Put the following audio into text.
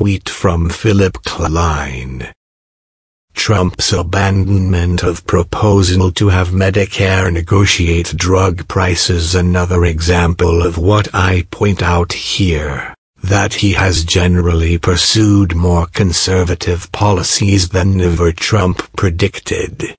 tweet from Philip Klein. Trump's abandonment of proposal to have Medicare negotiate drug prices another example of what I point out here, that he has generally pursued more conservative policies than ever Trump predicted.